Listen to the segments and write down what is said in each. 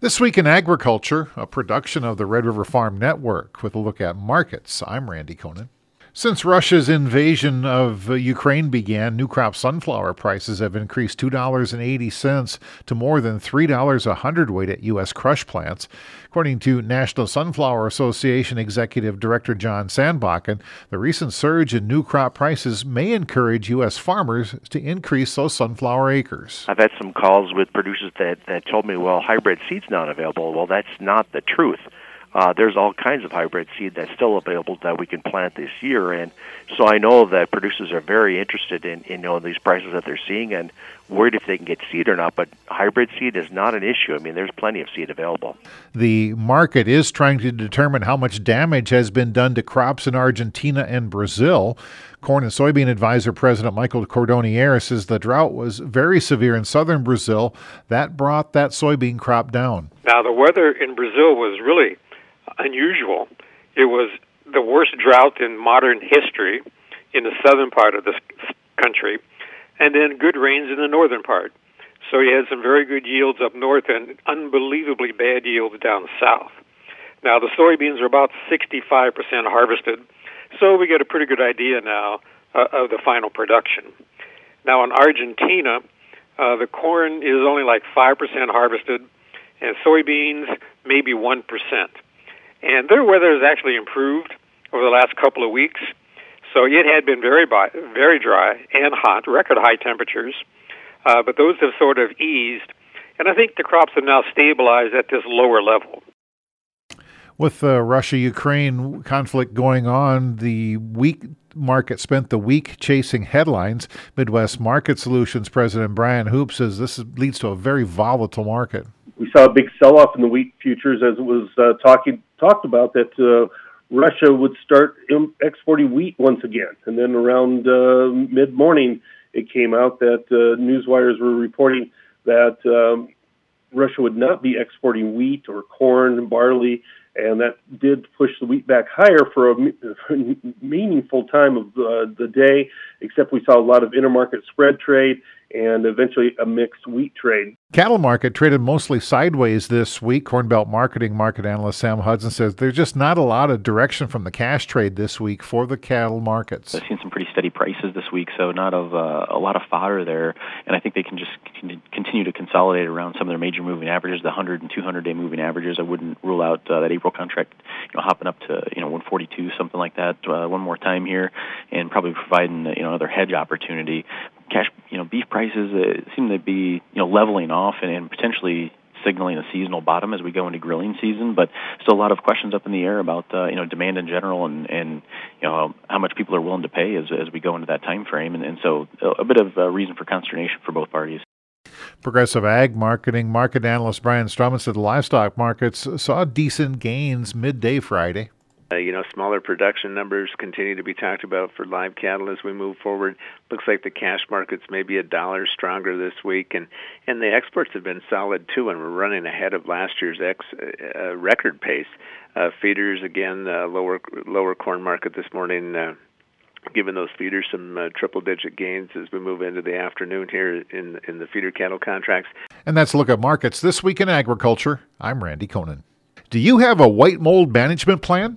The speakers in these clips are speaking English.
This week in agriculture, a production of the Red River Farm Network with a look at markets. I'm Randy Koenen. Since Russia's invasion of uh, Ukraine began, new crop sunflower prices have increased $2.80 to more than $3 a hundredweight at U.S. crush plants. According to National Sunflower Association Executive Director John Sandbakken, the recent surge in new crop prices may encourage U.S. farmers to increase those sunflower acres. I've had some calls with producers that, that told me, well, hybrid seed's not available. Well, that's not the truth uh, there's all kinds of hybrid seed that's still available that we can plant this year. And so I know that producers are very interested in, in you know these prices that they're seeing and worried if they can get seed or not. But hybrid seed is not an issue. I mean, there's plenty of seed available. The market is trying to determine how much damage has been done to crops in Argentina and Brazil. Corn and soybean advisor President Michael Cordonnier says the drought was very severe in southern Brazil. That brought that soybean crop down. Now, the weather in Brazil was really unusual. It was the worst drought in modern history in the southern part of this country, and then good rains in the northern part. So you had some very good yields up north and unbelievably bad yields down south. Now the soybeans are about 65% harvested, so we get a pretty good idea now uh, of the final production. Now in Argentina, uh, the corn is only like 5% harvested, and soybeans maybe 1%. And their weather has actually improved over the last couple of weeks. So it had been very very dry and hot, record high temperatures, uh, but those have sort of eased, and I think the crops have now stabilized at this lower level. With the Russia-Ukraine conflict going on, the wheat market spent the week chasing headlines. Midwest Market Solutions President Brian Hoop says this leads to a very volatile market we saw a big sell-off in the wheat futures as it was uh, talking talked about that uh, Russia would start exporting wheat once again, and then around uh, mid-morning, it came out that uh, newswires were reporting that um, Russia would not be exporting wheat or corn and barley, and that did push the wheat back higher for a meaningful time of uh, the day. Except we saw a lot of intermarket spread trade and eventually a mixed wheat trade. Cattle market traded mostly sideways this week. Corn Belt Marketing market analyst Sam Hudson says there's just not a lot of direction from the cash trade this week for the cattle markets. I've seen some pretty steady prices this week, so not of uh, a lot of fodder there, and I think they can just continue to consolidate around some of their major moving averages, the 100 and 200 day moving averages. I wouldn't rule out uh, that April contract, you know, hopping up to you know 142, something like that, uh, one more time here, and probably providing you know another hedge opportunity cash, you know, beef prices uh, seem to be, you know, leveling off and, and potentially signaling a seasonal bottom as we go into grilling season, but still a lot of questions up in the air about uh, you know demand in general and and you know how much people are willing to pay as as we go into that time frame, and, and so a, bit of a reason for consternation for both parties. Progressive Ag Marketing market analyst Brian Strauman said the livestock markets saw decent gains midday Friday. Uh, you know, smaller production numbers continue to be talked about for live cattle as we move forward. Looks like the cash markets may be a dollar stronger this week, and and the exports have been solid too, and we're running ahead of last year's ex uh, record pace. Uh, feeders again, uh, lower lower corn market this morning. Uh, giving those feeders some uh, triple digit gains as we move into the afternoon here in in the feeder cattle contracts. And that's a look at markets this week in agriculture. I'm Randy Koenen. Do you have a white mold management plan?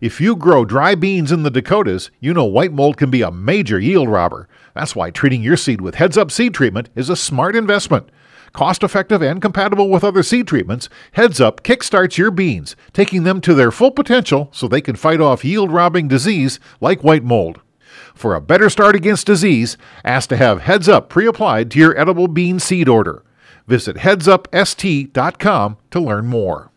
If you grow dry beans in the Dakotas, you know white mold can be a major yield robber. That's why treating your seed with Heads Up seed treatment is a smart investment. Cost effective and compatible with other seed treatments, Heads Up kickstarts your beans, taking them to their full potential so they can fight off yield robbing disease like white mold. For a better start against disease, ask to have Heads Up pre applied to your edible bean seed order. Visit headsupst.com to learn more.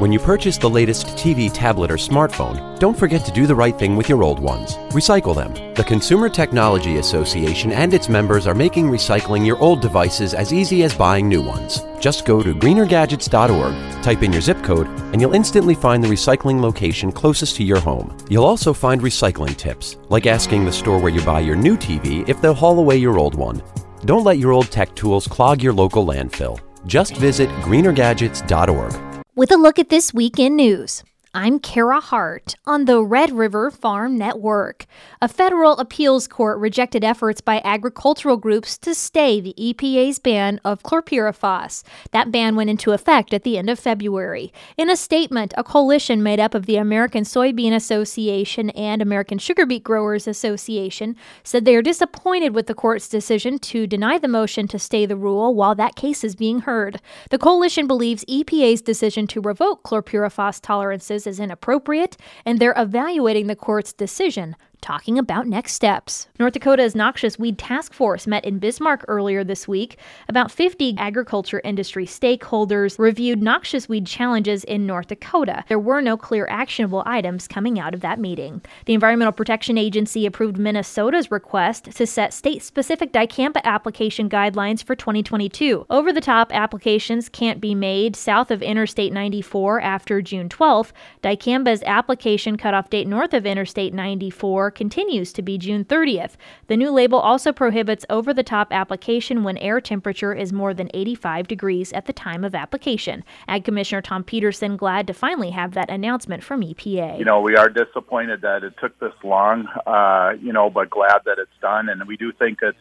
When you purchase the latest TV, tablet, or smartphone, don't forget to do the right thing with your old ones. Recycle them. The Consumer Technology Association and its members are making recycling your old devices as easy as buying new ones. Just go to greenergadgets.org, type in your zip code, and you'll instantly find the recycling location closest to your home. You'll also find recycling tips, like asking the store where you buy your new TV if they'll haul away your old one. Don't let your old tech tools clog your local landfill. Just visit greenergadgets.org with a look at this week in news. I'm Kara Hart on the Red River Farm Network. A federal appeals court rejected efforts by agricultural groups to stay the EPA's ban of chlorpyrifos. That ban went into effect at the end of February. In a statement, a coalition made up of the American Soybean Association and American Sugar Beet Growers Association said they are disappointed with the court's decision to deny the motion to stay the rule while that case is being heard. The coalition believes EPA's decision to revoke chlorpyrifos tolerances is inappropriate, and they're evaluating the court's decision talking about next steps. North Dakota's Noxious Weed Task Force met in Bismarck earlier this week. About 50 agriculture industry stakeholders reviewed noxious weed challenges in North Dakota. There were no clear actionable items coming out of that meeting. The Environmental Protection Agency approved Minnesota's request to set state specific dicamba application guidelines for 2022. Over the top applications can't be made south of Interstate 94 after June 12th. Dicamba's application cutoff date north of Interstate 94 continues to be June 30th. The new label also prohibits over the top application when air temperature is more than 85 degrees at the time of application. Ag Commissioner Tom Peterson glad to finally have that announcement from EPA. You know, we are disappointed that it took this long, uh, you know, but glad that it's done. And we do think it's,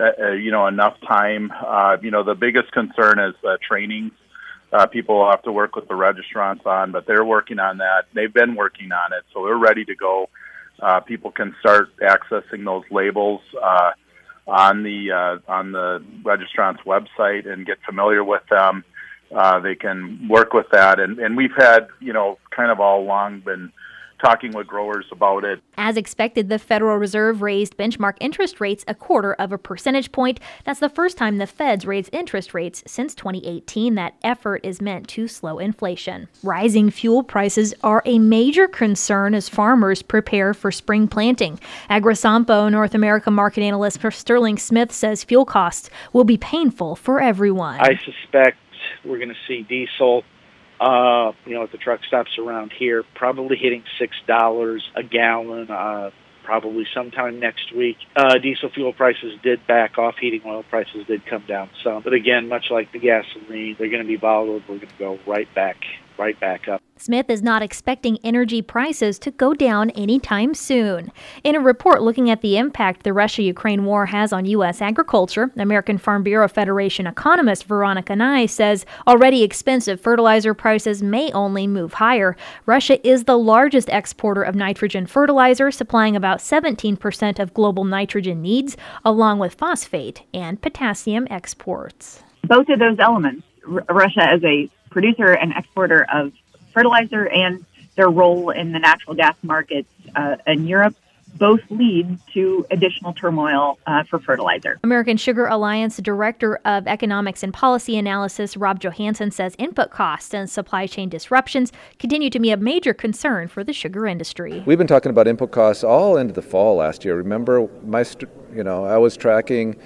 uh, uh you know, enough time. Uh, you know, the biggest concern is uh, training. Uh, people have to work with the registrants on, but they're working on that. They've been working on it, so they're ready to go uh, people can start accessing those labels uh, on the uh, on the registrant's website and get familiar with them. Uh, they can work with that, and, and we've had you know kind of all along been talking with growers about it. As expected, the Federal Reserve raised benchmark interest rates a quarter of a percentage point. That's the first time the Feds raised interest rates since 2018. That effort is meant to slow inflation. Rising fuel prices are a major concern as farmers prepare for spring planting. AgriSompo North America market analyst Sterling Smith says fuel costs will be painful for everyone. I suspect we're going to see diesel uh, you know, at the truck stops around here, probably hitting six dollars a gallon. Uh, probably sometime next week. Uh, diesel fuel prices did back off. Heating oil prices did come down some. But again, much like the gasoline, they're going to be volatile. We're going to go right back right back up. Smith is not expecting energy prices to go down anytime soon. In a report looking at the impact the Russia Ukraine war has on U.S. agriculture, American Farm Bureau Federation economist Veronica Nigh says already expensive fertilizer prices may only move higher. Russia is the largest exporter of nitrogen fertilizer, supplying about 17% of global nitrogen needs, along with phosphate and potassium exports. Both of those elements, R- Russia as a producer and exporter of fertilizer and their role in the natural gas markets uh, in Europe both lead to additional turmoil uh, for fertilizer. American Sugar Alliance Director of Economics and Policy Analysis Rob Johansson says input costs and supply chain disruptions continue to be a major concern for the sugar industry. We've been talking about input costs all into the fall last year. Remember, my, you know, I was tracking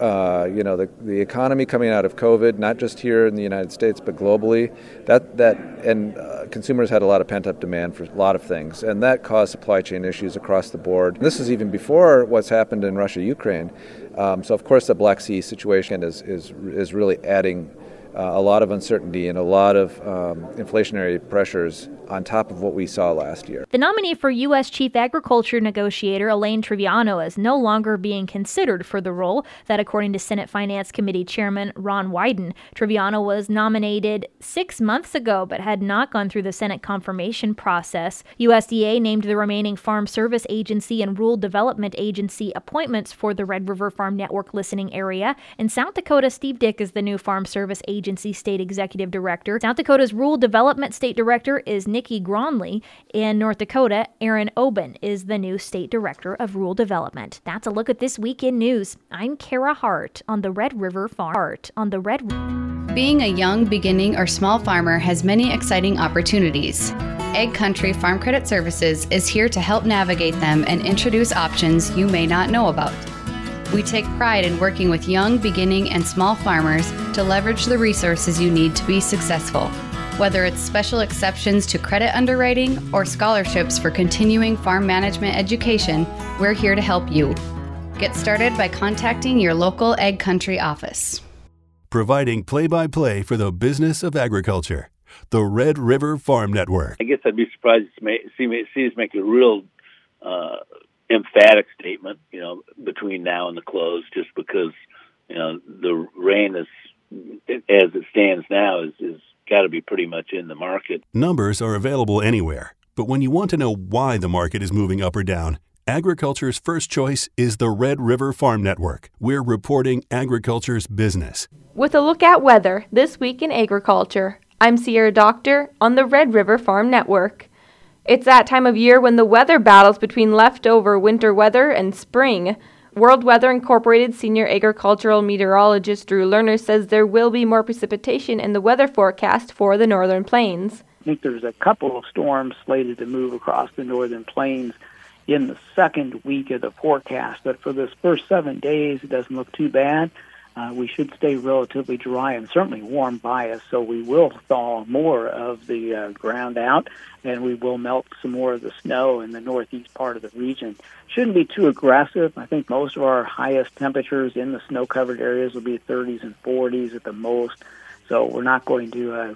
uh, you know the, the economy coming out of COVID, not just here in the United States but globally. That that and uh, consumers had a lot of pent up demand for a lot of things, and that caused supply chain issues across the board. This is even before what's happened in Russia, Ukraine. Um, so of course the Black Sea situation is is is really adding uh, a lot of uncertainty and a lot of um, inflationary pressures on top of what we saw last year. The nominee for U.S. Chief Agriculture Negotiator Elaine Trevino is no longer being considered for the role. That, according to Senate Finance Committee Chairman Ron Wyden, Trevino was nominated six months ago but had not gone through the Senate confirmation process. USDA named the remaining Farm Service Agency and Rural Development Agency appointments for the Red River Farm Network listening area. In South Dakota, Steve Dick is the new Farm Service Agency Agency State Executive Director. South Dakota's Rural Development State Director is Nikki Gronley. In North Dakota, Erin Oban is the new State Director of Rural Development. That's a look at this week in news. I'm Kara Hart on the Red River Farm. Hart on the Red. Being a young, beginning, or small farmer has many exciting opportunities. AgCountry Farm Credit Services is here to help navigate them and introduce options you may not know about. We take pride in working with young, beginning, and small farmers to leverage the resources you need to be successful. Whether it's special exceptions to credit underwriting or scholarships for continuing farm management education, we're here to help you. Get started by contacting your local AgCountry office. Providing play by play for the business of agriculture. the Red River Farm Network. I guess I'd be surprised to see, see us make a real uh, emphatic statement, you know, between now and the close, just because you know the rain is, as it stands now, is, is got to be pretty much in the market. Numbers are available anywhere, but when you want to know why the market is moving up or down, agriculture's first choice is the Red River Farm Network. We're reporting agriculture's business. With a look at weather this week in agriculture, I'm Sierra Doctor on the Red River Farm Network. It's that time of year when the weather battles between leftover winter weather and spring. World Weather Incorporated senior agricultural meteorologist Drew Lerner says there will be more precipitation in the weather forecast for the northern plains. I think there's a couple of storms slated to move across the northern plains in the second week of the forecast, but for this first seven days, it doesn't look too bad uh, we should stay relatively dry and certainly warm bias, so we will thaw more of the uh, ground out and we will melt some more of the snow in the northeast part of the region. Shouldn't be too aggressive. I think most of our highest temperatures in the snow covered areas will be 30s and 40s at the most, so we're not going to uh,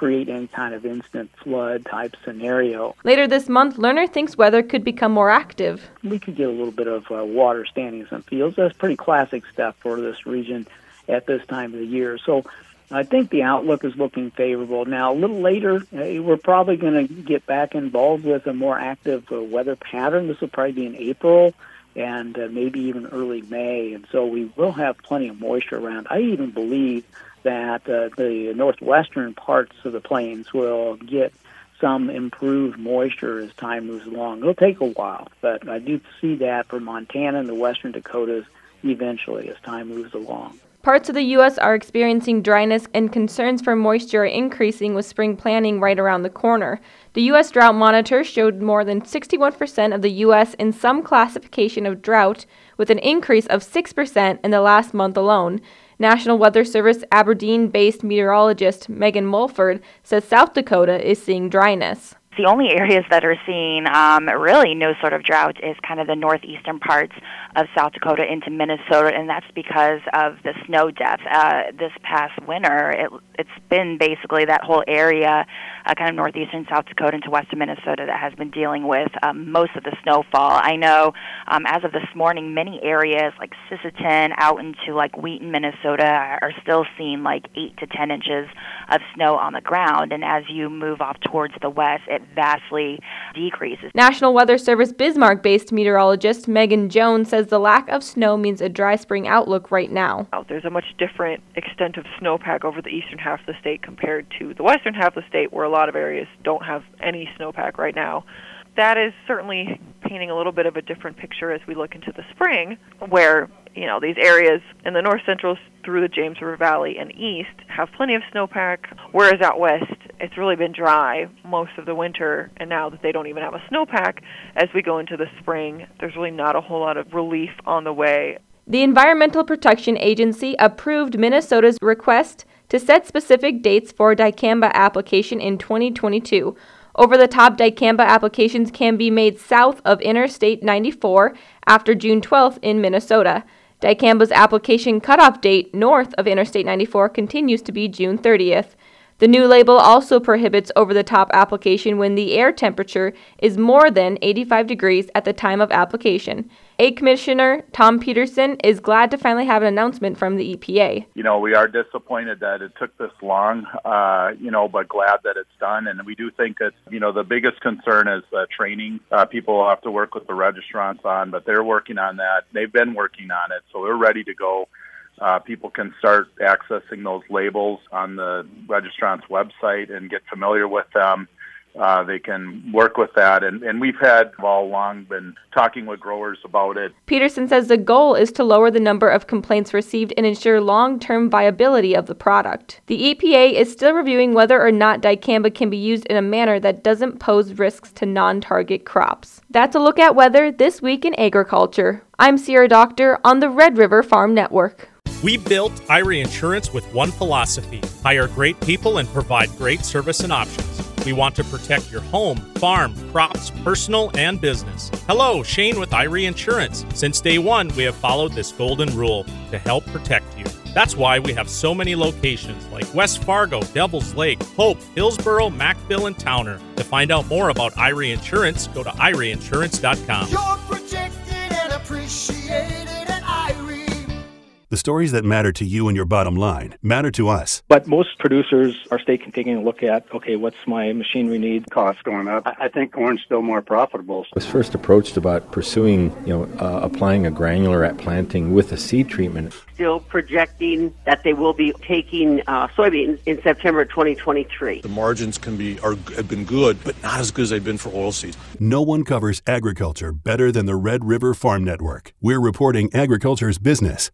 create any kind of instant flood type scenario. Later this month, Lerner thinks weather could become more active. We could get a little bit of uh, water standing in some fields. That's pretty classic stuff for this region at this time of the year. So I think the outlook is looking favorable. Now, a little later, uh, we're probably going to get back involved with a more active uh, weather pattern. This will probably be in April and uh, maybe even early May. And so we will have plenty of moisture around. I even believe that uh, the northwestern parts of the plains will get some improved moisture as time moves along. It'll take a while, but I do see that for Montana and the western Dakotas eventually as time moves along. Parts of the U.S. are experiencing dryness and concerns for moisture are increasing with spring planting right around the corner. The U.S. Drought Monitor showed more than 61% of the U.S. in some classification of drought, with an increase of 6% in the last month alone. National Weather Service Aberdeen based meteorologist Megan Mulford says South Dakota is seeing dryness. The only areas that are seeing um, really no sort of drought is kind of the northeastern parts of South Dakota into Minnesota, and that's because of the snow depth. Uh, this past winter, it, it's been basically that whole area, uh, kind of northeastern South Dakota into western Minnesota, that has been dealing with um, most of the snowfall. I know um, as of this morning, many areas like Sisseton out into like Wheaton, Minnesota, are still seeing like 8 to 10 inches of snow on the ground, and as you move off towards the west, it vastly decreases. National Weather Service Bismarck based meteorologist Megan Jones says the lack of snow means a dry spring outlook right now. There's a much different extent of snowpack over the eastern half of the state compared to the western half of the state, where a lot of areas don't have any snowpack right now that is certainly painting a little bit of a different picture as we look into the spring, where you know these areas in the north central through the James River Valley and east have plenty of snowpack, whereas out west it's really been dry most of the winter, and now that they don't even have a snowpack, as we go into the spring, there's really not a whole lot of relief on the way. The Environmental Protection Agency approved Minnesota's request to set specific dates for dicamba application in 2022 over the top dicamba applications can be made south of Interstate 94 after June 12th in Minnesota. Dicamba's application cutoff date north of Interstate 94 continues to be June 30th. The new label also prohibits over the top application when the air temperature is more than 85 degrees at the time of application. Ag Commissioner Tom Peterson is glad to finally have an announcement from the EPA. You know, we are disappointed that it took this long, uh, you know, but glad that it's done. And we do think that, you know, the biggest concern is uh, training. Uh, people have to work with the registrants on, but they're working on that. They've been working on it, so they're ready to go. Uh, people can start accessing those labels on the registrant's website and get familiar with them uh, they can work with that. And, and we've had all along been talking with growers about it. Peterson says the goal is to lower the number of complaints received and ensure long term viability of the product. The EPA is still reviewing whether or not dicamba can be used in a manner that doesn't pose risks to non target crops. That's a look at weather this week in agriculture. I'm Sierra Doctor on the Red River Farm Network. We built Erie Insurance with one philosophy hire great people and provide great service and options. We want to protect your home, farm, crops, personal, and business. Hello, Shane with Erie Insurance. Since day one, we have followed this golden rule to help protect you. That's why we have so many locations like West Fargo, Devils Lake, Hope, Hillsboro, McVille, and Towner. To find out more about Erie Insurance, go to ErieInsurance.com. You're protected and appreciated. The stories that matter to you and your bottom line matter to us. But most producers are still taking a look at, okay, what's my machinery need? Costs going up. I think corn's still more profitable. I was first approached about pursuing, you know, uh, applying a granular at planting with a seed treatment. Still projecting that they will be taking uh, soybeans in September 2023. The margins can be are have been good, but not as good as they've been for oilseeds. No one covers agriculture better than the Red River Farm Network. We're reporting agriculture's business